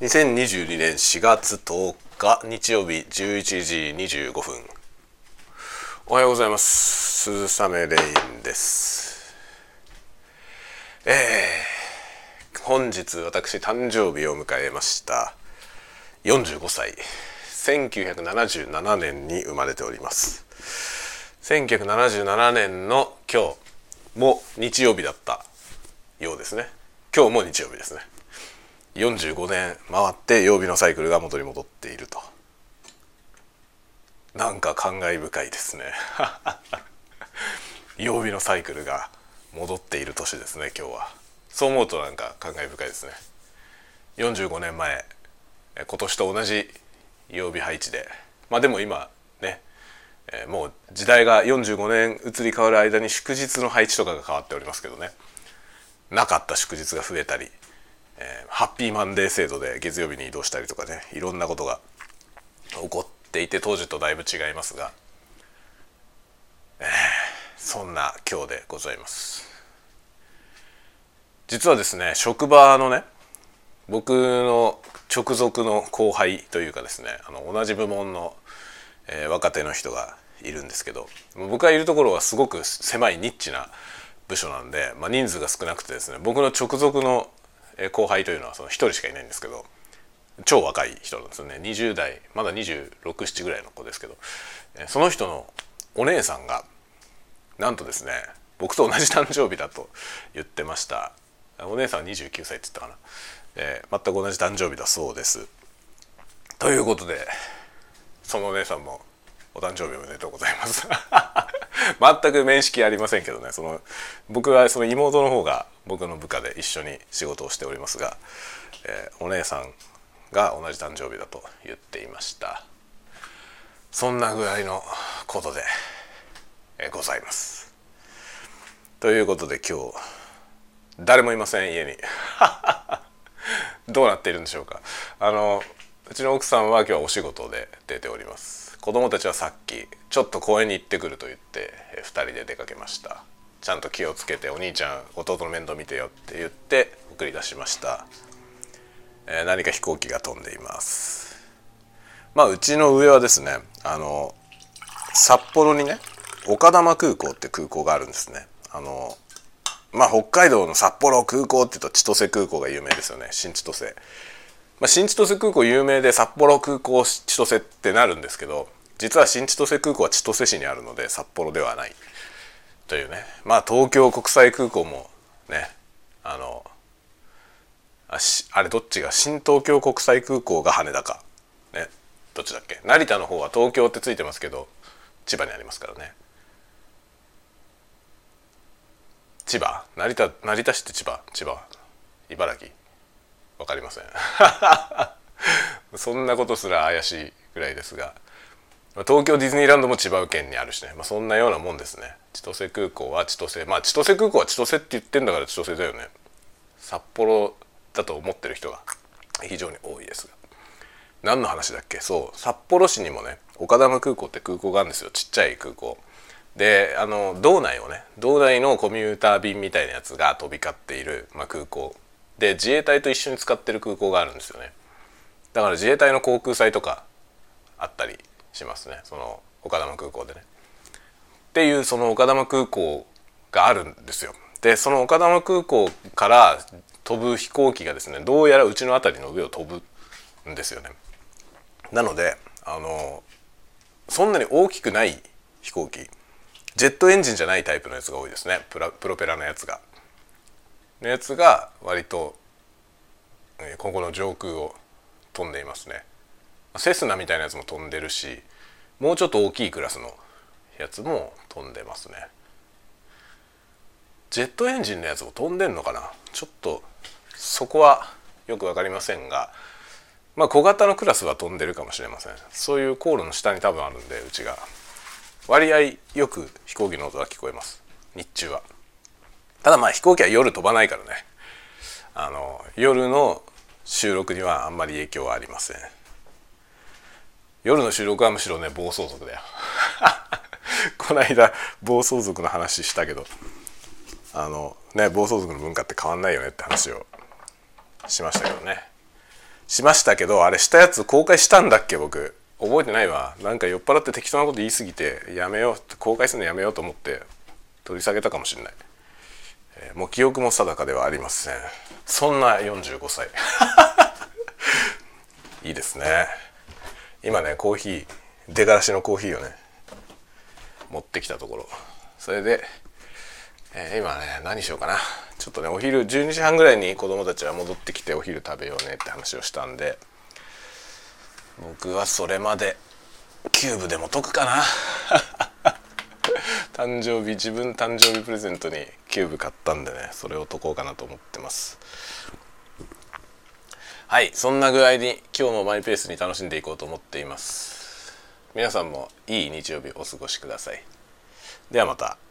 2022年4月10日日曜日11時25分おはようございます。鈴雨レインです。えー、本日私誕生日を迎えました。45歳1977年に生まれております。1977年の今日も日曜日だったようですね。今日も日曜日ですね。45年回って曜日のサイクルが元に戻っていると。なんか感慨深いですね。曜日のサイクルが戻っている年ですね今日は。そう思うとなんか感慨深いですね。45年前今年と同じ曜日配置で。まあでも今ね、え、もう時代が45年移り変わる間に祝日の配置とかが変わっておりますけどね。なかった祝日が増えたりえー、ハッピーマンデー制度で月曜日に移動したりとかねいろんなことが起こっていて当時とだいぶ違いますが、えー、そんな今日でございます。実はですね職場のね僕の直属の後輩というかですねあの同じ部門の、えー、若手の人がいるんですけど僕がいるところはすごく狭いニッチな部署なんで、まあ、人数が少なくてですね僕の直属の後輩というのはその1人しかいないんですけど超若い人なんですよね。20代まだ267ぐらいの子ですけどその人のお姉さんがなんとですね僕と同じ誕生日だと言ってました。お姉さんは29歳って言ったかな、えー、全く同じ誕生日だそうです。ということでそのお姉さんもお誕生日おめでとうございます。全く面識ありませんけどね。その僕はその妹の方が僕の部下で一緒に仕事をしておりますが、えー、お姉さんが同じ誕生日だと言っていました。そんなぐらいのことで、えー、ございます。ということで今日誰もいません家に。どうなっているんでしょうか。あのうちの奥さんは今日はお仕事で出ております。子供たちはさっきちょっと公園に行ってくると言って2人で出かけました。ちゃんと気をつけてお兄ちゃん弟の面倒見てよって言って送り出しました、えー、何か飛行機が飛んでいます。まあうちの上はですねあの札幌にね丘珠空港って空港があるんですね。あのまあ北海道の札幌空港って言うと千歳空港が有名ですよね。新千歳。まあ、新千歳空港有名で札幌空港千歳ってなるんですけど実は新千歳空港は千歳市にあるので札幌ではない。というね。まあ東京国際空港もねあのあしあれどっちが新東京国際空港が羽田か。ね。どっちだっけ？成田の方は東京ってついてますけど千葉にありますからね。千葉？成田成田市って千葉？千葉？茨城？分かりません。そんなことすら怪しいぐらいですが。東京ディズニーランドも千葉県にあるしね、まあ、そんなようなもんですね。千歳空港は千歳。まあ千歳空港は千歳って言ってんだから千歳だよね。札幌だと思ってる人が非常に多いです。が何の話だっけ？そう。札幌市にもね丘珠空港って空港があるんですよ。ちっちゃい空港。であの道内をね道内のコミューター便みたいなやつが飛び交っている、まあ、空港。で自衛隊と一緒に使ってる空港があるんですよね。だから自衛隊の航空祭とかあったりしますね。その丘珠空港でね。っていうその丘珠空港があるんですよ。でその丘珠空港から飛ぶ飛行機がですねどうやらうちの辺りの上を飛ぶんですよね。なのであのそんなに大きくない飛行機ジェットエンジンじゃないタイプのやつが多いですね。プロペラのやつが。のやつが割とここの上空を飛んでいますね。セスナみたいなやつも飛んでるしもうちょっと大きいクラスのやつも飛んでますね。ジェットエンジンのやつも飛んでんのかな？ちょっとそこはよく分かりませんがまあ小型のクラスは飛んでるかもしれません。そういう航路の下に多分あるんでうちが。割合よく飛行機の音が聞こえます。日中は。ただまあ飛行機は夜飛ばないからね。あの夜の収録にはあんまり影響はありません。夜の収録はむしろね暴走族だよ。この間暴走族の話したけどあのね暴走族の文化って変わんないよねって話をしましたけどね。しましたけどあれしたやつ公開したんだっけ僕。覚えてないわ。なんか酔っ払って適当なこと言い過ぎてやめようって公開するのやめようと思って取り下げたかもしれない、えーもう記憶も定かではありません。そんな45歳。いいですね。今ねコーヒー出がらしのコーヒーをね持ってきたところ。それで、えー今ね何しようかな。ちょっとねお昼12時半ぐらいに子供たちは戻ってきてお昼食べようねって話をしたんで僕はそれまでキューブでも解くかな。誕生日自分誕生日プレゼントにキューブ買ったんでねそれを解こうかなと思ってます。はいそんな具合に今日もマイペースに楽しんでいこうと思っています。皆さんもいい日曜日お過ごしください。ではまた。